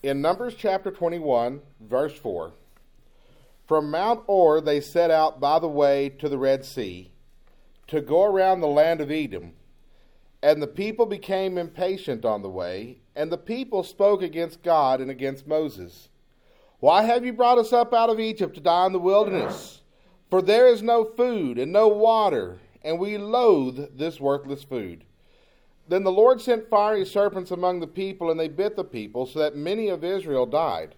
In Numbers chapter 21, verse 4, from Mount Hor they set out by the way to the Red Sea to go around the land of Edom. And the people became impatient on the way, and the people spoke against God and against Moses. Why have you brought us up out of Egypt to die in the wilderness? For there is no food and no water, and we loathe this worthless food. Then the Lord sent fiery serpents among the people, and they bit the people, so that many of Israel died.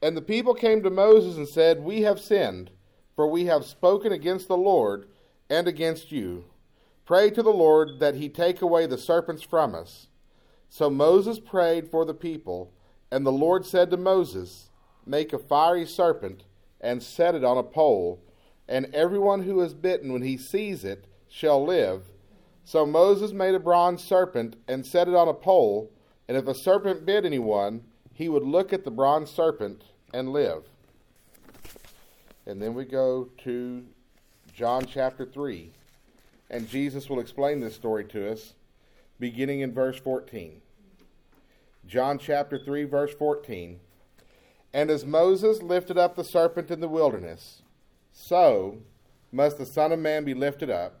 And the people came to Moses and said, We have sinned, for we have spoken against the Lord and against you. Pray to the Lord that he take away the serpents from us. So Moses prayed for the people, and the Lord said to Moses, Make a fiery serpent and set it on a pole, and everyone who is bitten when he sees it shall live. So Moses made a bronze serpent and set it on a pole, and if a serpent bit anyone, he would look at the bronze serpent and live. And then we go to John chapter 3. And Jesus will explain this story to us beginning in verse 14. John chapter 3, verse 14. And as Moses lifted up the serpent in the wilderness, so must the Son of Man be lifted up,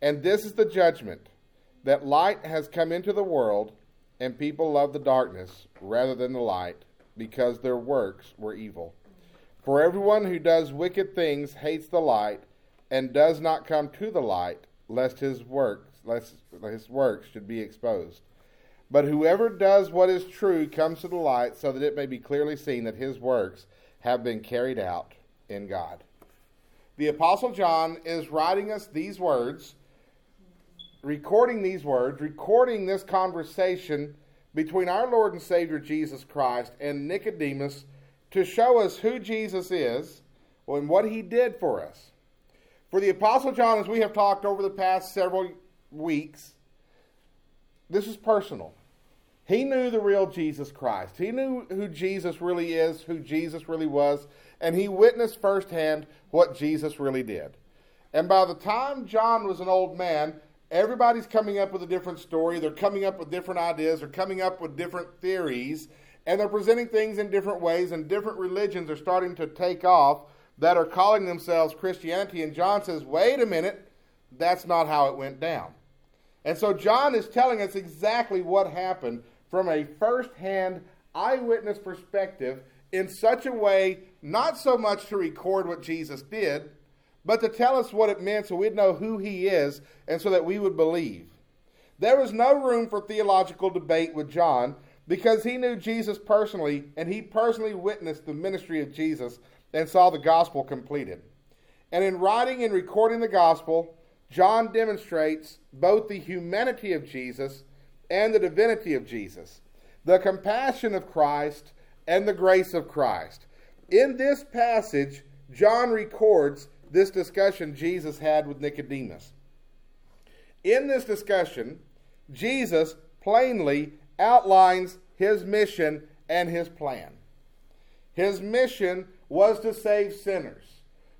And this is the judgment that light has come into the world, and people love the darkness rather than the light, because their works were evil. For everyone who does wicked things hates the light and does not come to the light, lest his works, lest his works should be exposed. But whoever does what is true comes to the light, so that it may be clearly seen that his works have been carried out in God. The Apostle John is writing us these words, recording these words, recording this conversation between our Lord and Savior Jesus Christ and Nicodemus to show us who Jesus is and what he did for us. For the Apostle John, as we have talked over the past several weeks, this is personal. He knew the real Jesus Christ. He knew who Jesus really is, who Jesus really was, and he witnessed firsthand what Jesus really did. And by the time John was an old man, everybody's coming up with a different story. They're coming up with different ideas. They're coming up with different theories. And they're presenting things in different ways, and different religions are starting to take off that are calling themselves Christianity. And John says, wait a minute, that's not how it went down. And so John is telling us exactly what happened from a first hand eyewitness perspective in such a way, not so much to record what Jesus did, but to tell us what it meant so we'd know who he is and so that we would believe. There was no room for theological debate with John because he knew Jesus personally and he personally witnessed the ministry of Jesus and saw the gospel completed. And in writing and recording the gospel, John demonstrates both the humanity of Jesus and the divinity of Jesus, the compassion of Christ and the grace of Christ. In this passage, John records this discussion Jesus had with Nicodemus. In this discussion, Jesus plainly outlines his mission and his plan. His mission was to save sinners,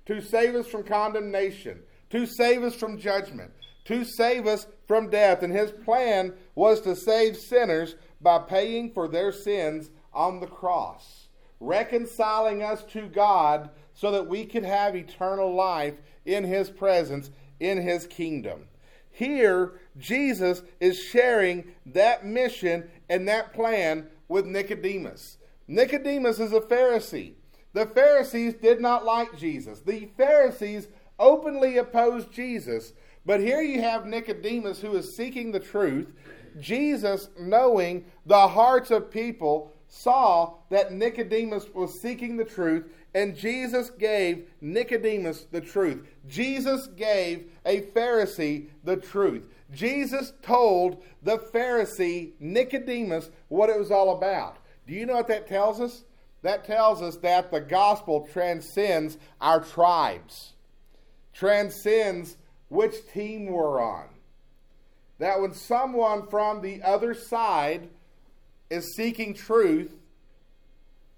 to save us from condemnation, to save us from judgment, to save us from death. And his plan was to save sinners by paying for their sins on the cross, reconciling us to God so that we could have eternal life in his presence, in his kingdom. Here, Jesus is sharing that mission and that plan with Nicodemus. Nicodemus is a Pharisee. The Pharisees did not like Jesus. The Pharisees openly opposed Jesus. But here you have Nicodemus who is seeking the truth. Jesus, knowing the hearts of people, saw that Nicodemus was seeking the truth, and Jesus gave Nicodemus the truth. Jesus gave a Pharisee the truth. Jesus told the Pharisee Nicodemus what it was all about. Do you know what that tells us? That tells us that the gospel transcends our tribes, transcends which team we're on. That when someone from the other side is seeking truth,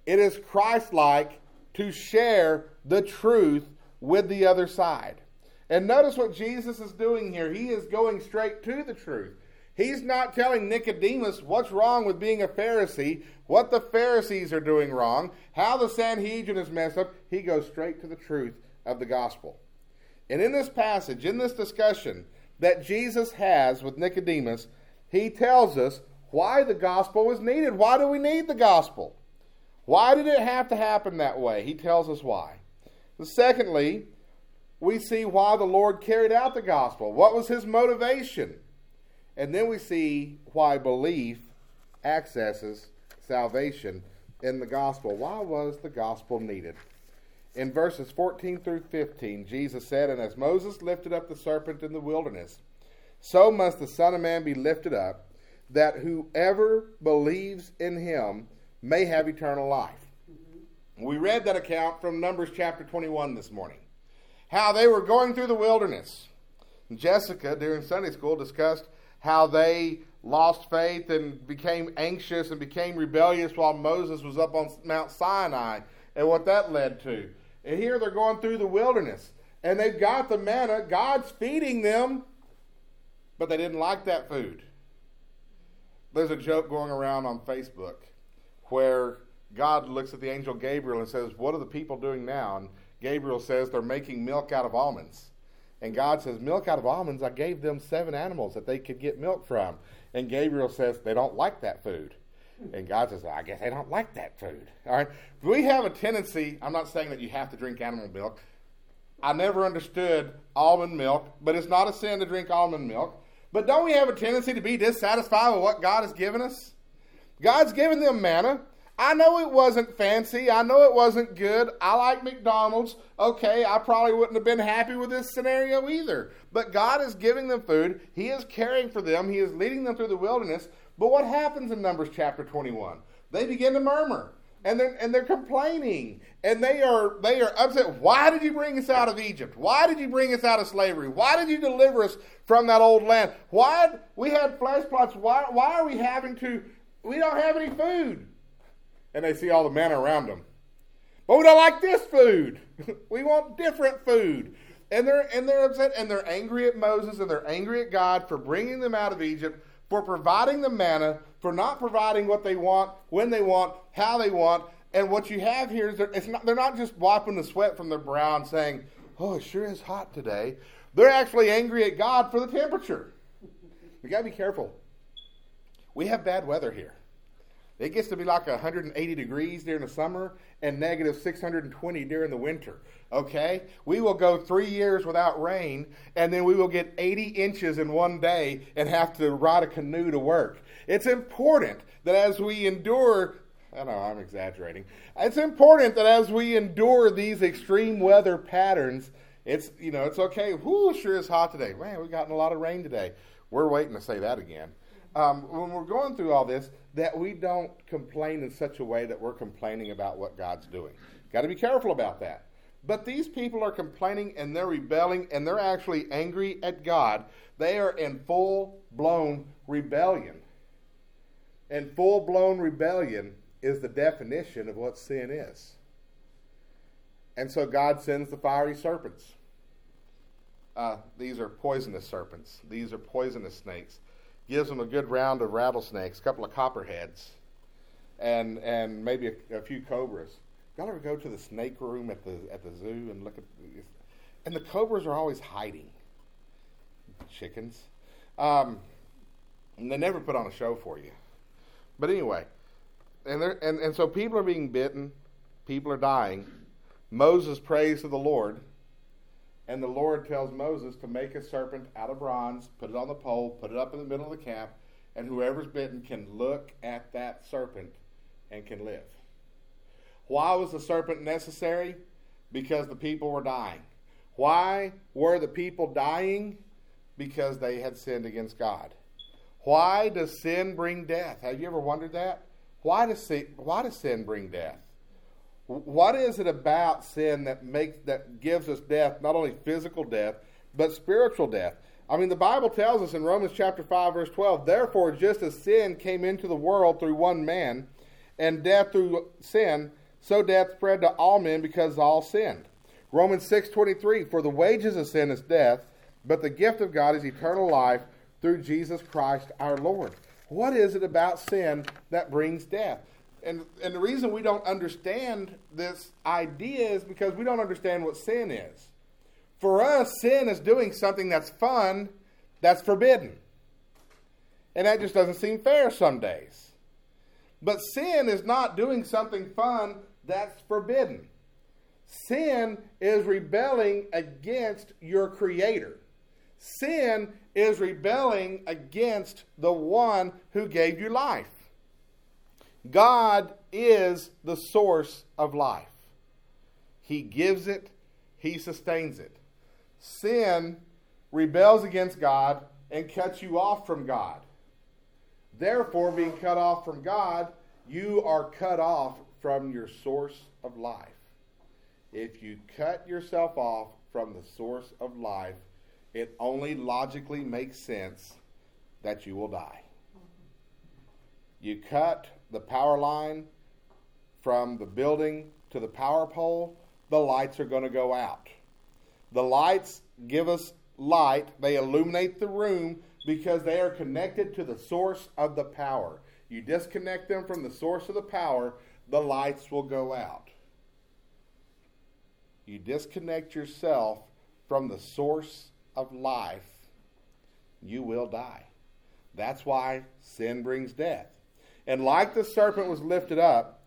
it is Christ like to share the truth with the other side. And notice what Jesus is doing here. He is going straight to the truth. He's not telling Nicodemus what's wrong with being a Pharisee, what the Pharisees are doing wrong, how the Sanhedrin is messed up. He goes straight to the truth of the gospel. And in this passage, in this discussion that Jesus has with Nicodemus, he tells us why the gospel was needed. Why do we need the gospel? Why did it have to happen that way? He tells us why. secondly, we see why the Lord carried out the gospel. What was his motivation? And then we see why belief accesses salvation in the gospel. Why was the gospel needed? In verses 14 through 15, Jesus said, And as Moses lifted up the serpent in the wilderness, so must the Son of Man be lifted up, that whoever believes in him may have eternal life. Mm-hmm. We read that account from Numbers chapter 21 this morning how they were going through the wilderness. Jessica, during Sunday school, discussed how they lost faith and became anxious and became rebellious while Moses was up on Mount Sinai and what that led to. And here they're going through the wilderness and they've got the manna, God's feeding them, but they didn't like that food. There's a joke going around on Facebook where God looks at the angel Gabriel and says, What are the people doing now? And Gabriel says they're making milk out of almonds. And God says, Milk out of almonds, I gave them seven animals that they could get milk from. And Gabriel says, They don't like that food. And God says, I guess they don't like that food. All right. We have a tendency, I'm not saying that you have to drink animal milk. I never understood almond milk, but it's not a sin to drink almond milk. But don't we have a tendency to be dissatisfied with what God has given us? God's given them manna. I know it wasn't fancy. I know it wasn't good. I like McDonald's. Okay, I probably wouldn't have been happy with this scenario either. But God is giving them food. He is caring for them. He is leading them through the wilderness. But what happens in Numbers chapter 21? They begin to murmur and they're and they're complaining and they are they are upset. Why did you bring us out of Egypt? Why did you bring us out of slavery? Why did you deliver us from that old land? Why we had flesh pots? Why why are we having to? We don't have any food and they see all the manna around them. But we don't like this food. we want different food. And they're and they're upset and they're angry at Moses and they're angry at God for bringing them out of Egypt, for providing the manna, for not providing what they want, when they want, how they want. And what you have here is they're, not, they're not just wiping the sweat from their brow and saying, "Oh, it sure is hot today." They're actually angry at God for the temperature. We got to be careful. We have bad weather here. It gets to be like 180 degrees during the summer and negative 620 during the winter. Okay? We will go three years without rain, and then we will get 80 inches in one day and have to ride a canoe to work. It's important that as we endure, I know I'm exaggerating. It's important that as we endure these extreme weather patterns, it's you know it's okay. Whoo, sure is hot today. Man, we've gotten a lot of rain today. We're waiting to say that again um, when we're going through all this, that we don't complain in such a way that we're complaining about what God's doing. Got to be careful about that. But these people are complaining and they're rebelling and they're actually angry at God. They are in full blown rebellion. And full blown rebellion is the definition of what sin is. And so God sends the fiery serpents. Uh, these are poisonous serpents, these are poisonous snakes gives them a good round of rattlesnakes, a couple of copperheads, and and maybe a, a few cobras. Y'all ever go to the snake room at the at the zoo and look at? And the cobras are always hiding. Chickens. Um, and they never put on a show for you. But anyway, and, and, and so people are being bitten, people are dying. Moses prays to the Lord and the Lord tells Moses to make a serpent out of bronze, put it on the pole, put it up in the middle of the camp, and whoever's bitten can look at that serpent and can live. Why was the serpent necessary? Because the people were dying. Why were the people dying? Because they had sinned against God. Why does sin bring death? Have you ever wondered that? Why does sin, why does sin bring death? What is it about sin that makes that gives us death, not only physical death, but spiritual death? I mean, the Bible tells us in Romans chapter 5, verse 12, therefore, just as sin came into the world through one man, and death through sin, so death spread to all men because all sinned. Romans 6:23 For the wages of sin is death, but the gift of God is eternal life through Jesus Christ our Lord. What is it about sin that brings death? And, and the reason we don't understand this idea is because we don't understand what sin is. For us, sin is doing something that's fun, that's forbidden. And that just doesn't seem fair some days. But sin is not doing something fun that's forbidden. Sin is rebelling against your Creator. Sin is rebelling against the one who gave you life. God is the source of life. He gives it, He sustains it. Sin rebels against God and cuts you off from God. Therefore, being cut off from God, you are cut off from your source of life. If you cut yourself off from the source of life, it only logically makes sense that you will die. You cut the power line from the building to the power pole, the lights are going to go out. The lights give us light, they illuminate the room because they are connected to the source of the power. You disconnect them from the source of the power, the lights will go out. You disconnect yourself from the source of life, you will die. That's why sin brings death. And like the serpent was lifted up,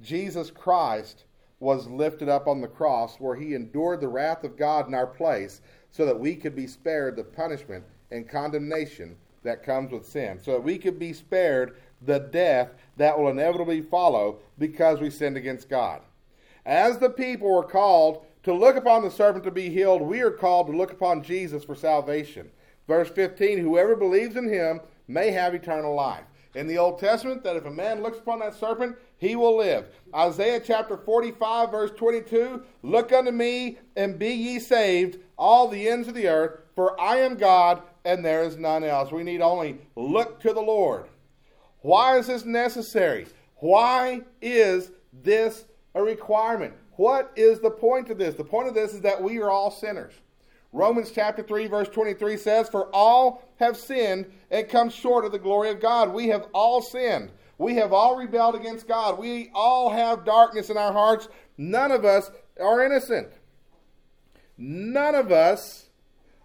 Jesus Christ was lifted up on the cross where he endured the wrath of God in our place so that we could be spared the punishment and condemnation that comes with sin, so that we could be spared the death that will inevitably follow because we sinned against God. As the people were called to look upon the serpent to be healed, we are called to look upon Jesus for salvation. Verse 15 Whoever believes in him may have eternal life. In the Old Testament, that if a man looks upon that serpent, he will live. Isaiah chapter 45, verse 22 Look unto me and be ye saved, all the ends of the earth, for I am God and there is none else. We need only look to the Lord. Why is this necessary? Why is this a requirement? What is the point of this? The point of this is that we are all sinners. Romans chapter 3, verse 23 says, For all have sinned and come short of the glory of God. We have all sinned. We have all rebelled against God. We all have darkness in our hearts. None of us are innocent. None of us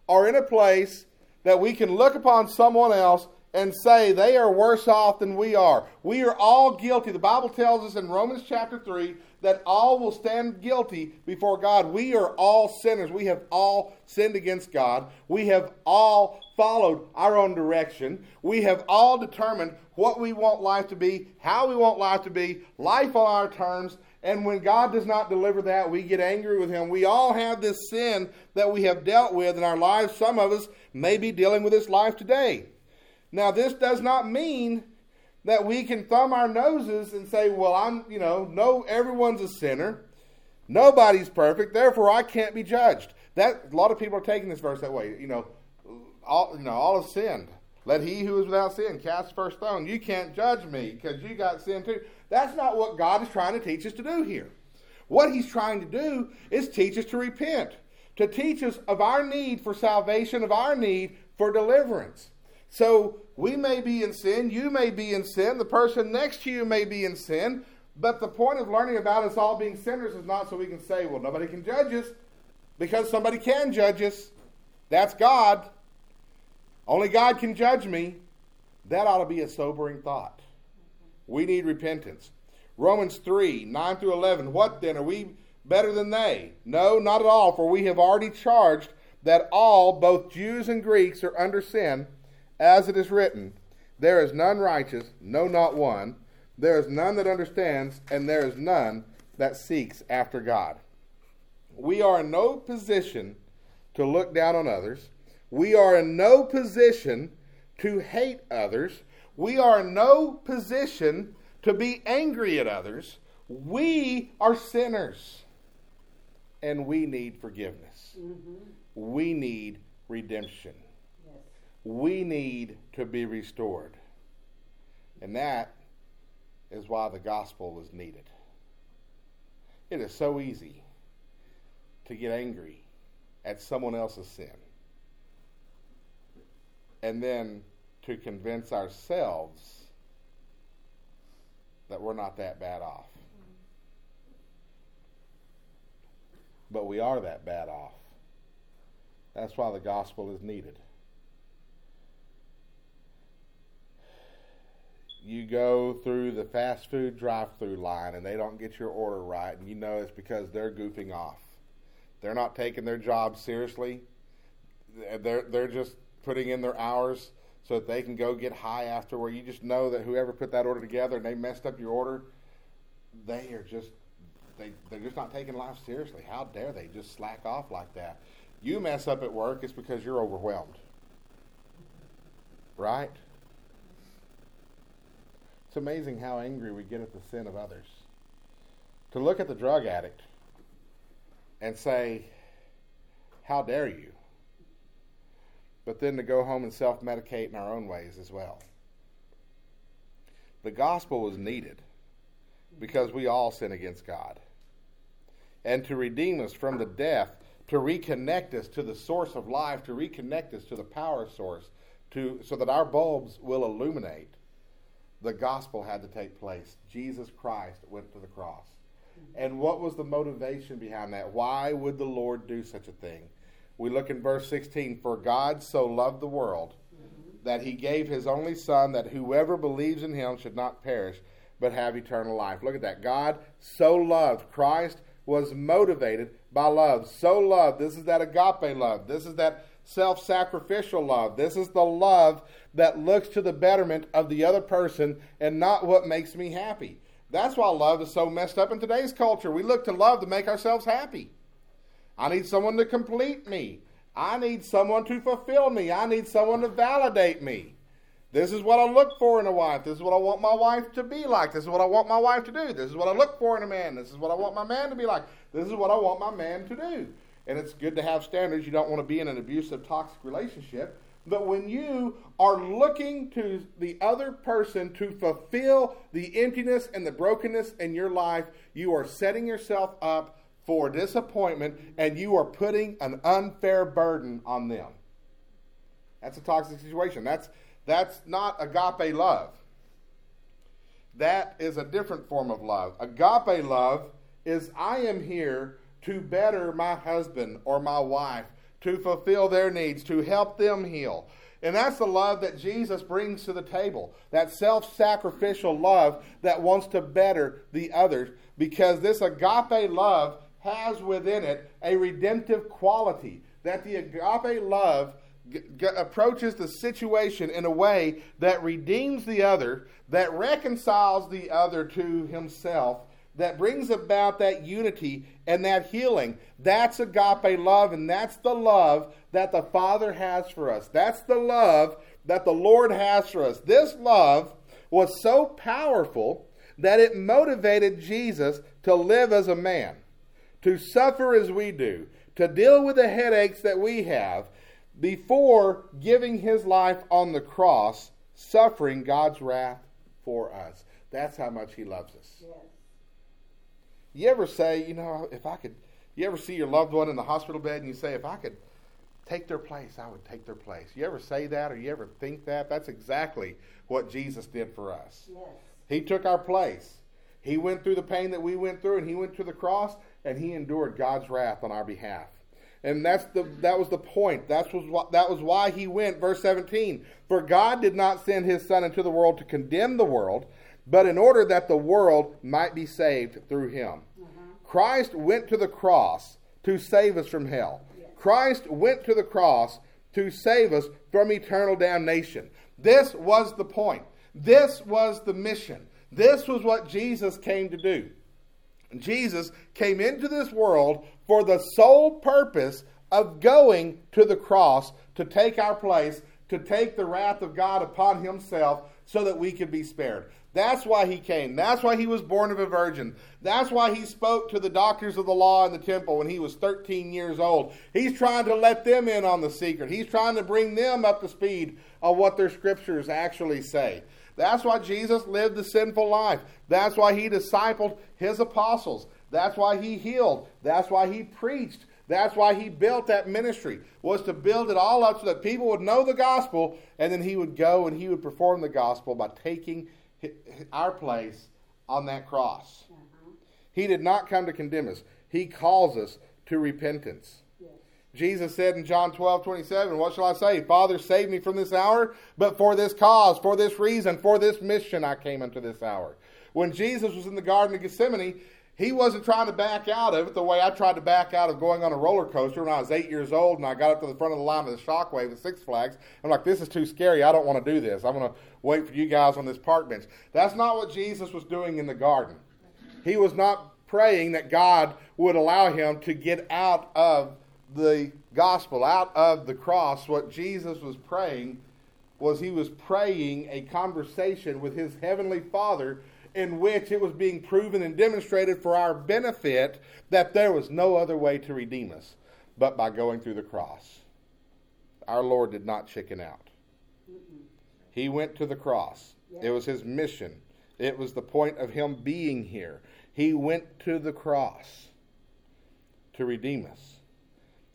are in a place that we can look upon someone else and say they are worse off than we are. We are all guilty. The Bible tells us in Romans chapter 3 that all will stand guilty before God. We are all sinners. We have all sinned against God. We have all followed our own direction. We have all determined what we want life to be, how we want life to be, life on our terms. And when God does not deliver that, we get angry with Him. We all have this sin that we have dealt with in our lives. Some of us may be dealing with this life today. Now, this does not mean that we can thumb our noses and say, well, I'm, you know, no, everyone's a sinner. Nobody's perfect, therefore I can't be judged. That a lot of people are taking this verse that way. You know, all you know, all have sinned. Let he who is without sin cast the first stone. You can't judge me because you got sin too. That's not what God is trying to teach us to do here. What he's trying to do is teach us to repent, to teach us of our need for salvation, of our need for deliverance. So we may be in sin, you may be in sin, the person next to you may be in sin, but the point of learning about us all being sinners is not so we can say, well, nobody can judge us, because somebody can judge us. That's God. Only God can judge me. That ought to be a sobering thought. We need repentance. Romans 3 9 through 11. What then? Are we better than they? No, not at all, for we have already charged that all, both Jews and Greeks, are under sin as it is written, There is none righteous, no, not one. There is none that understands, and there is none that seeks after God. We are in no position to look down on others. We are in no position to hate others. We are in no position to be angry at others. We are sinners and we need forgiveness. Mm-hmm. We need redemption. We need to be restored. And that is why the gospel is needed. It is so easy to get angry at someone else's sin and then to convince ourselves that we're not that bad off. But we are that bad off. That's why the gospel is needed. You go through the fast food drive through line and they don't get your order right, and you know it's because they're goofing off. They're not taking their job seriously. They're, they're just putting in their hours so that they can go get high after where you just know that whoever put that order together and they messed up your order, they are just they they're just not taking life seriously. How dare they just slack off like that? You mess up at work, it's because you're overwhelmed. Right? It's amazing how angry we get at the sin of others. To look at the drug addict and say, How dare you? But then to go home and self medicate in our own ways as well. The gospel was needed because we all sin against God and to redeem us from the death, to reconnect us to the source of life, to reconnect us to the power source, to, so that our bulbs will illuminate. The gospel had to take place. Jesus Christ went to the cross. And what was the motivation behind that? Why would the Lord do such a thing? We look in verse 16 For God so loved the world that he gave his only Son, that whoever believes in him should not perish, but have eternal life. Look at that. God so loved Christ was motivated by love. So loved. This is that agape love. This is that self sacrificial love. This is the love that looks to the betterment of the other person and not what makes me happy. That's why love is so messed up in today's culture. We look to love to make ourselves happy. I need someone to complete me. I need someone to fulfill me. I need someone to validate me. This is what I look for in a wife. This is what I want my wife to be like. This is what I want my wife to do. This is what I look for in a man. This is what I want my man to be like. This is what I want my man to do. And it's good to have standards. You don't want to be in an abusive, toxic relationship. But when you are looking to the other person to fulfill the emptiness and the brokenness in your life, you are setting yourself up for disappointment and you are putting an unfair burden on them. That's a toxic situation. That's that's not agape love. That is a different form of love. Agape love is I am here to better my husband or my wife, to fulfill their needs, to help them heal. And that's the love that Jesus brings to the table. That self sacrificial love that wants to better the others. Because this agape love has within it a redemptive quality. That the agape love g- g- approaches the situation in a way that redeems the other, that reconciles the other to himself, that brings about that unity and that healing. That's agape love, and that's the love that the Father has for us. That's the love that the Lord has for us. This love was so powerful that it motivated Jesus to live as a man, to suffer as we do, to deal with the headaches that we have, before giving his life on the cross, suffering God's wrath for us. That's how much he loves us. You ever say, you know, if I could, you ever see your loved one in the hospital bed and you say, if I could take their place, I would take their place. You ever say that or you ever think that? That's exactly what Jesus did for us. Yes. He took our place. He went through the pain that we went through and he went to the cross and he endured God's wrath on our behalf. And that's the that was the point. That was what that was why he went. Verse 17. For God did not send his son into the world to condemn the world, but in order that the world might be saved through him. Mm-hmm. Christ went to the cross to save us from hell. Yes. Christ went to the cross to save us from eternal damnation. This was the point. This was the mission. This was what Jesus came to do. Jesus came into this world for the sole purpose of going to the cross to take our place, to take the wrath of God upon himself so that we could be spared. That's why he came. That's why he was born of a virgin. That's why he spoke to the doctors of the law in the temple when he was 13 years old. He's trying to let them in on the secret. He's trying to bring them up to speed on what their scriptures actually say. That's why Jesus lived the sinful life. That's why he discipled his apostles. That's why he healed. That's why he preached. That's why he built that ministry, was to build it all up so that people would know the gospel, and then he would go and he would perform the gospel by taking our place on that cross. Uh-huh. He did not come to condemn us, He calls us to repentance. Jesus said in John 12, 27, What shall I say? Father, save me from this hour, but for this cause, for this reason, for this mission I came unto this hour. When Jesus was in the Garden of Gethsemane, he wasn't trying to back out of it the way I tried to back out of going on a roller coaster when I was eight years old and I got up to the front of the line of the Shockwave at Six Flags. I'm like, this is too scary. I don't want to do this. I'm going to wait for you guys on this park bench. That's not what Jesus was doing in the garden. He was not praying that God would allow him to get out of the gospel, out of the cross. What Jesus was praying was he was praying a conversation with his heavenly Father in which it was being proven and demonstrated for our benefit that there was no other way to redeem us but by going through the cross. Our Lord did not chicken out. He went to the cross. It was his mission. It was the point of him being here. He went to the cross to redeem us.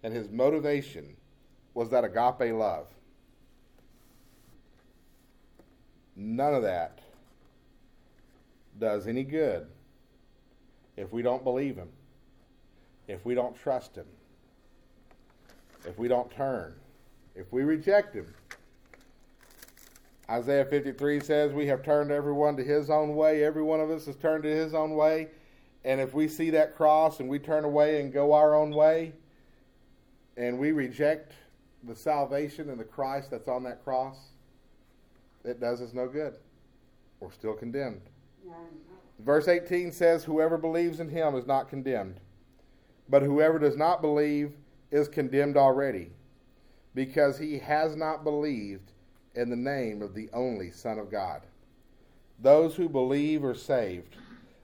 And his motivation was that agape love. None of that does any good if we don't believe Him, if we don't trust Him, if we don't turn, if we reject Him. Isaiah 53 says, We have turned everyone to his own way. Every one of us has turned to his own way. And if we see that cross and we turn away and go our own way, and we reject the salvation and the Christ that's on that cross, it does us no good. We're still condemned. Verse 18 says, Whoever believes in him is not condemned, but whoever does not believe is condemned already, because he has not believed in the name of the only Son of God. Those who believe are saved.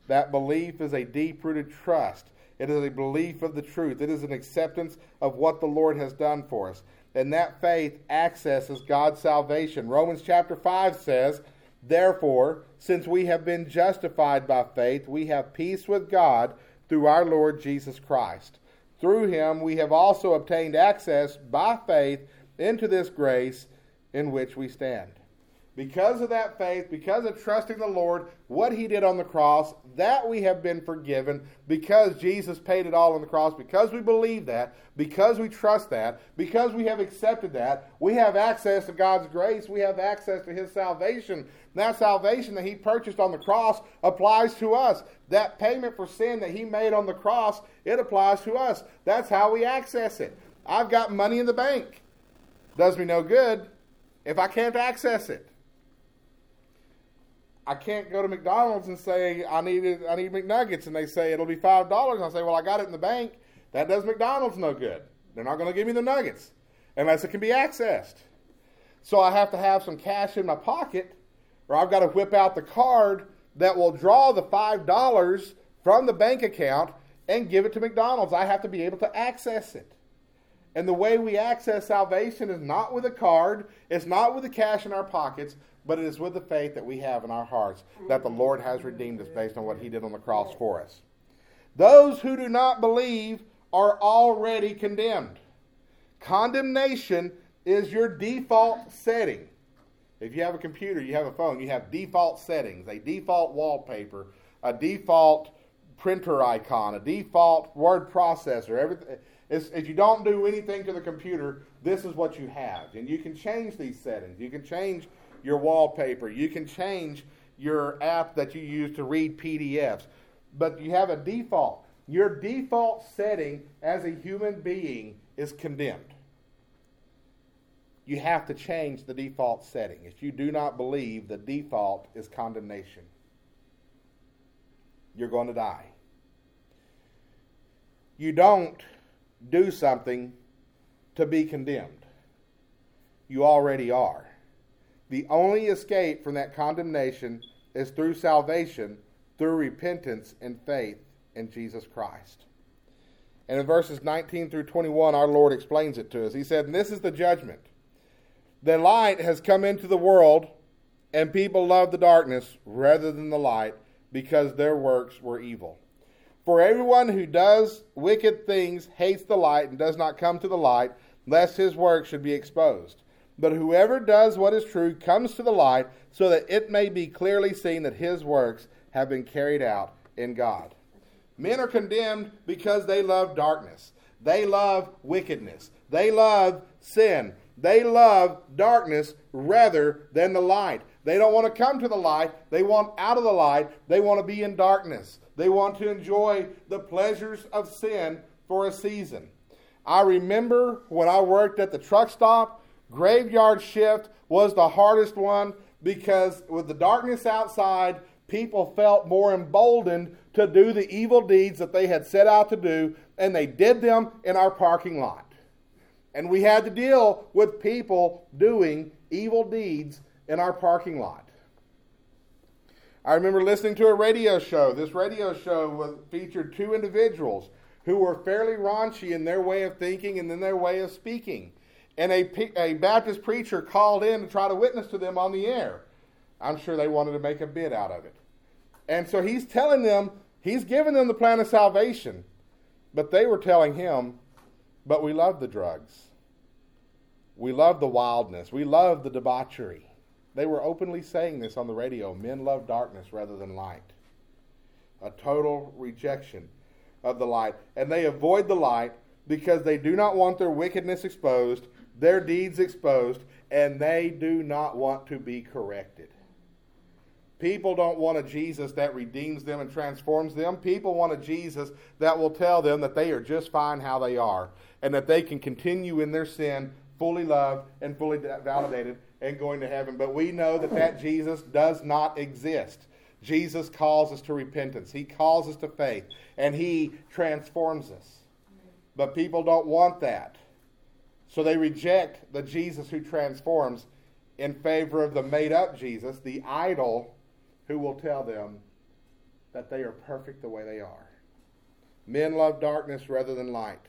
That belief is a deep rooted trust. It is a belief of the truth. It is an acceptance of what the Lord has done for us. And that faith accesses God's salvation. Romans chapter 5 says, Therefore, since we have been justified by faith, we have peace with God through our Lord Jesus Christ. Through him we have also obtained access by faith into this grace in which we stand. Because of that faith, because of trusting the Lord, what He did on the cross, that we have been forgiven because Jesus paid it all on the cross, because we believe that, because we trust that, because we have accepted that, we have access to God's grace, we have access to His salvation. That salvation that He purchased on the cross applies to us. That payment for sin that He made on the cross, it applies to us. That's how we access it. I've got money in the bank. Does me no good if I can't access it. I can't go to McDonald's and say I need I need McNuggets, and they say it'll be five dollars. I say, well, I got it in the bank. That does McDonald's no good. They're not going to give me the nuggets unless it can be accessed. So I have to have some cash in my pocket, or I've got to whip out the card that will draw the five dollars from the bank account and give it to McDonald's. I have to be able to access it. And the way we access salvation is not with a card, it's not with the cash in our pockets, but it is with the faith that we have in our hearts that the Lord has redeemed us based on what He did on the cross for us. Those who do not believe are already condemned. Condemnation is your default setting. If you have a computer, you have a phone, you have default settings, a default wallpaper, a default printer icon, a default word processor, everything. if you don't do anything to the computer, this is what you have. And you can change these settings. You can change your wallpaper. You can change your app that you use to read PDFs. But you have a default. Your default setting as a human being is condemned. You have to change the default setting. If you do not believe, the default is condemnation. You're going to die. You don't do something to be condemned. You already are. The only escape from that condemnation is through salvation, through repentance and faith in Jesus Christ. And in verses 19 through 21, our Lord explains it to us. He said, and This is the judgment. The light has come into the world, and people love the darkness rather than the light because their works were evil. For everyone who does wicked things hates the light and does not come to the light, lest his work should be exposed. But whoever does what is true comes to the light, so that it may be clearly seen that his works have been carried out in God. Men are condemned because they love darkness. They love wickedness. They love sin. They love darkness rather than the light. They don't want to come to the light. They want out of the light. They want to be in darkness. They want to enjoy the pleasures of sin for a season. I remember when I worked at the truck stop, graveyard shift was the hardest one because with the darkness outside, people felt more emboldened to do the evil deeds that they had set out to do, and they did them in our parking lot. And we had to deal with people doing evil deeds in our parking lot. I remember listening to a radio show. This radio show was, featured two individuals who were fairly raunchy in their way of thinking and in their way of speaking. And a, a Baptist preacher called in to try to witness to them on the air. I'm sure they wanted to make a bid out of it. And so he's telling them, he's giving them the plan of salvation. But they were telling him, but we love the drugs. We love the wildness. We love the debauchery. They were openly saying this on the radio men love darkness rather than light. A total rejection of the light. And they avoid the light because they do not want their wickedness exposed, their deeds exposed, and they do not want to be corrected. People don't want a Jesus that redeems them and transforms them. People want a Jesus that will tell them that they are just fine how they are and that they can continue in their sin fully loved and fully validated and going to heaven. But we know that that Jesus does not exist. Jesus calls us to repentance. He calls us to faith and he transforms us. But people don't want that. So they reject the Jesus who transforms in favor of the made up Jesus, the idol who will tell them that they are perfect the way they are. Men love darkness rather than light.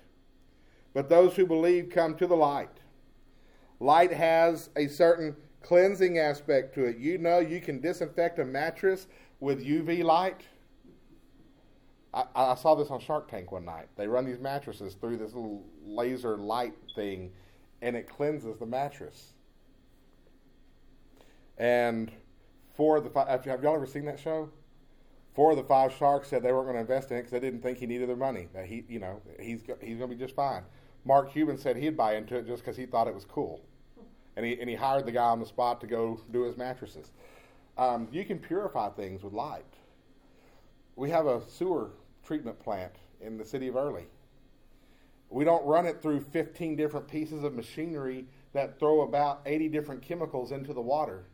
But those who believe come to the light. Light has a certain cleansing aspect to it. You know, you can disinfect a mattress with UV light. I, I, saw this on Shark Tank one night. They run these mattresses through this little laser light thing, and it cleanses the mattress. And four of the five, have y'all ever seen that show? Four of the five sharks said they weren't going to invest in it because they didn't think he needed their money. That he, you know, he's he's going to be just fine. Mark Cuban said he'd buy into it just because he thought it was cool, and he and he hired the guy on the spot to go do his mattresses. Um, you can purify things with light. We have a sewer treatment plant in the city of Early. We don't run it through 15 different pieces of machinery that throw about 80 different chemicals into the water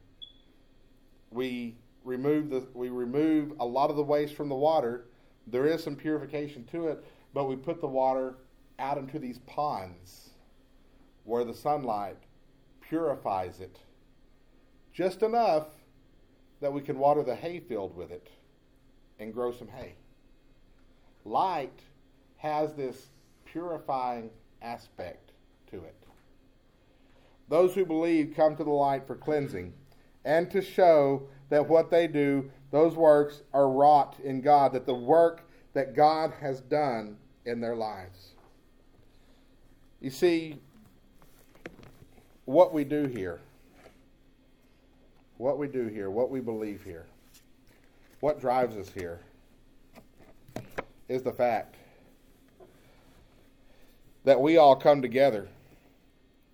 we remove the we remove a lot of the waste from the water. There is some purification to it, but we put the water out into these ponds where the sunlight purifies it just enough that we can water the hay field with it and grow some hay. Light has this purifying aspect to it. Those who believe come to the light for cleansing and to show that what they do, those works are wrought in God, that the work that God has done in their lives. You see, what we do here, what we do here, what we believe here, what drives us here is the fact that we all come together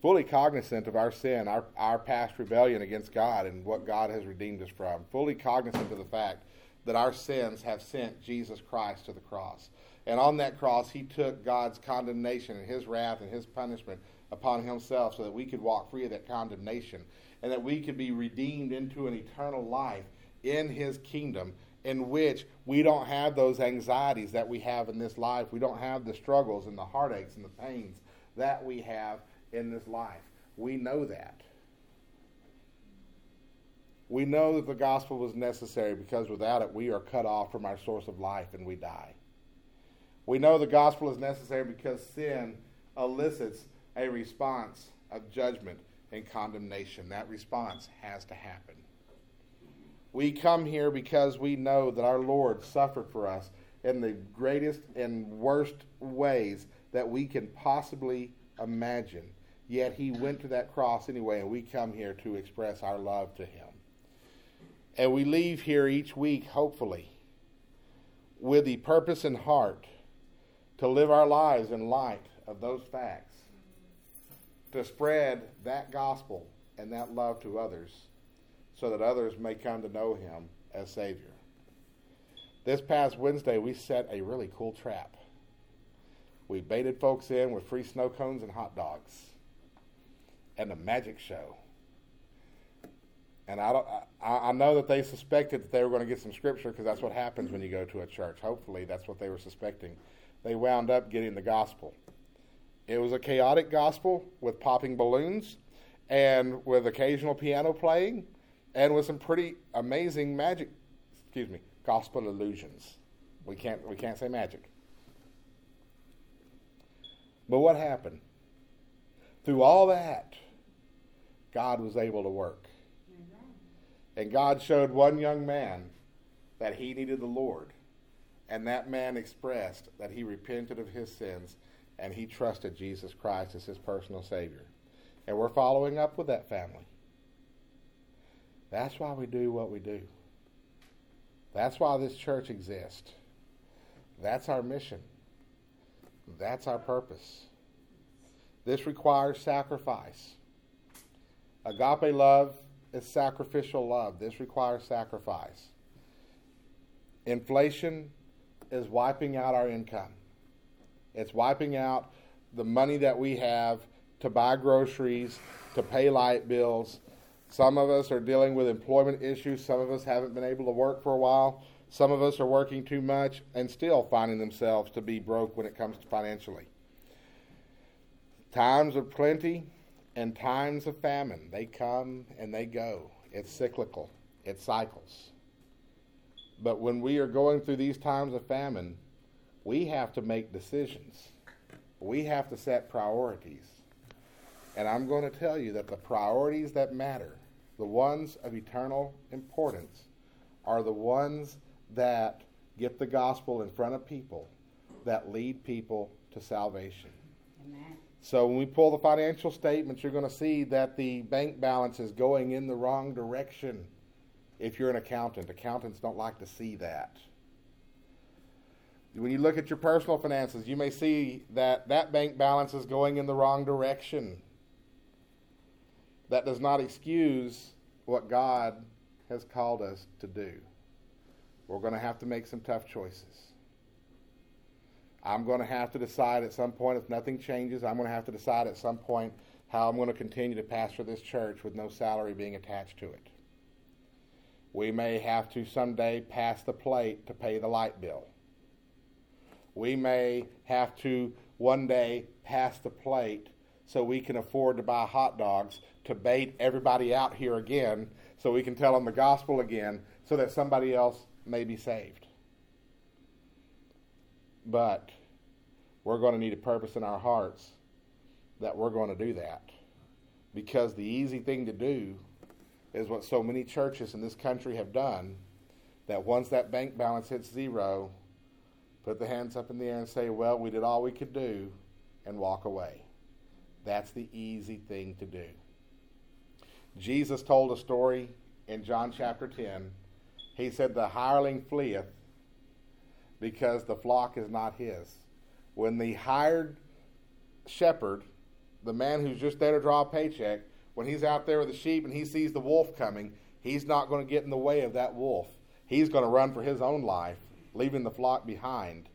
fully cognizant of our sin, our, our past rebellion against God and what God has redeemed us from, fully cognizant of the fact that our sins have sent Jesus Christ to the cross. And on that cross, he took God's condemnation and his wrath and his punishment upon himself so that we could walk free of that condemnation and that we could be redeemed into an eternal life in his kingdom in which we don't have those anxieties that we have in this life. We don't have the struggles and the heartaches and the pains that we have in this life. We know that. We know that the gospel was necessary because without it we are cut off from our source of life and we die. We know the gospel is necessary because sin elicits a response of judgment and condemnation. That response has to happen. We come here because we know that our Lord suffered for us in the greatest and worst ways that we can possibly imagine. Yet he went to that cross anyway, and we come here to express our love to him. And we leave here each week, hopefully, with the purpose in heart to live our lives in light of those facts, to spread that gospel and that love to others so that others may come to know him as Savior. This past Wednesday, we set a really cool trap. We baited folks in with free snow cones and hot dogs and a magic show. And I, don't, I, I know that they suspected that they were going to get some scripture because that's what happens when you go to a church. Hopefully, that's what they were suspecting. They wound up getting the gospel. It was a chaotic gospel with popping balloons and with occasional piano playing and with some pretty amazing magic, excuse me, gospel illusions. We can't, we can't say magic. But what happened? Through all that, God was able to work. And God showed one young man that he needed the Lord. And that man expressed that he repented of his sins and he trusted Jesus Christ as his personal Savior. And we're following up with that family. That's why we do what we do. That's why this church exists. That's our mission. That's our purpose. This requires sacrifice. Agape love is sacrificial love. This requires sacrifice. Inflation is wiping out our income. It's wiping out the money that we have to buy groceries, to pay light bills. Some of us are dealing with employment issues. Some of us haven't been able to work for a while. Some of us are working too much and still finding themselves to be broke when it comes to financially. Times of plenty and times of famine, they come and they go. It's cyclical, it cycles. But when we are going through these times of famine, we have to make decisions. We have to set priorities. And I'm going to tell you that the priorities that matter, the ones of eternal importance, are the ones that get the gospel in front of people that lead people to salvation. Amen. So when we pull the financial statements, you're going to see that the bank balance is going in the wrong direction. If you're an accountant, accountants don't like to see that. When you look at your personal finances, you may see that that bank balance is going in the wrong direction. That does not excuse what God has called us to do. We're going to have to make some tough choices. I'm going to have to decide at some point, if nothing changes, I'm going to have to decide at some point how I'm going to continue to pastor this church with no salary being attached to it. We may have to someday pass the plate to pay the light bill. We may have to one day pass the plate so we can afford to buy hot dogs to bait everybody out here again so we can tell them the gospel again so that somebody else may be saved. But we're going to need a purpose in our hearts that we're going to do that. Because the easy thing to do is what so many churches in this country have done that once that bank balance hits zero, put the hands up in the air and say, Well, we did all we could do, and walk away. That's the easy thing to do. Jesus told a story in John chapter 10 he said, The hireling fleeth because the flock is not his. When the hired shepherd, the man who's just there to draw a paycheck, when he's out there with the sheep and he sees the wolf coming, he's not going to get in the way of that wolf. He's going to run for his own life, leaving the flock behind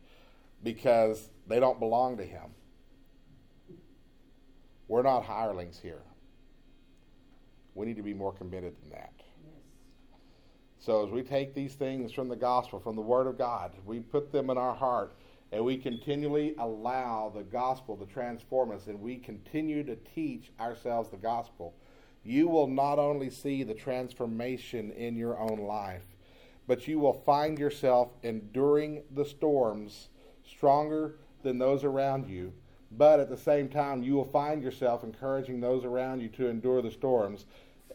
because they don't belong to him. We're not hirelings here. We need to be more committed than that. So as we take these things from the gospel, from the Word of God, we put them in our heart, and we continually allow the gospel to transform us, and we continue to teach ourselves the gospel, you will not only see the transformation in your own life, but you will find yourself enduring the storms stronger than those around you. But at the same time, you will find yourself encouraging those around you to endure the storms,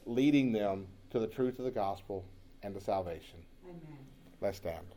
leading them to the truth of the gospel and to salvation. Amen. Let's stand.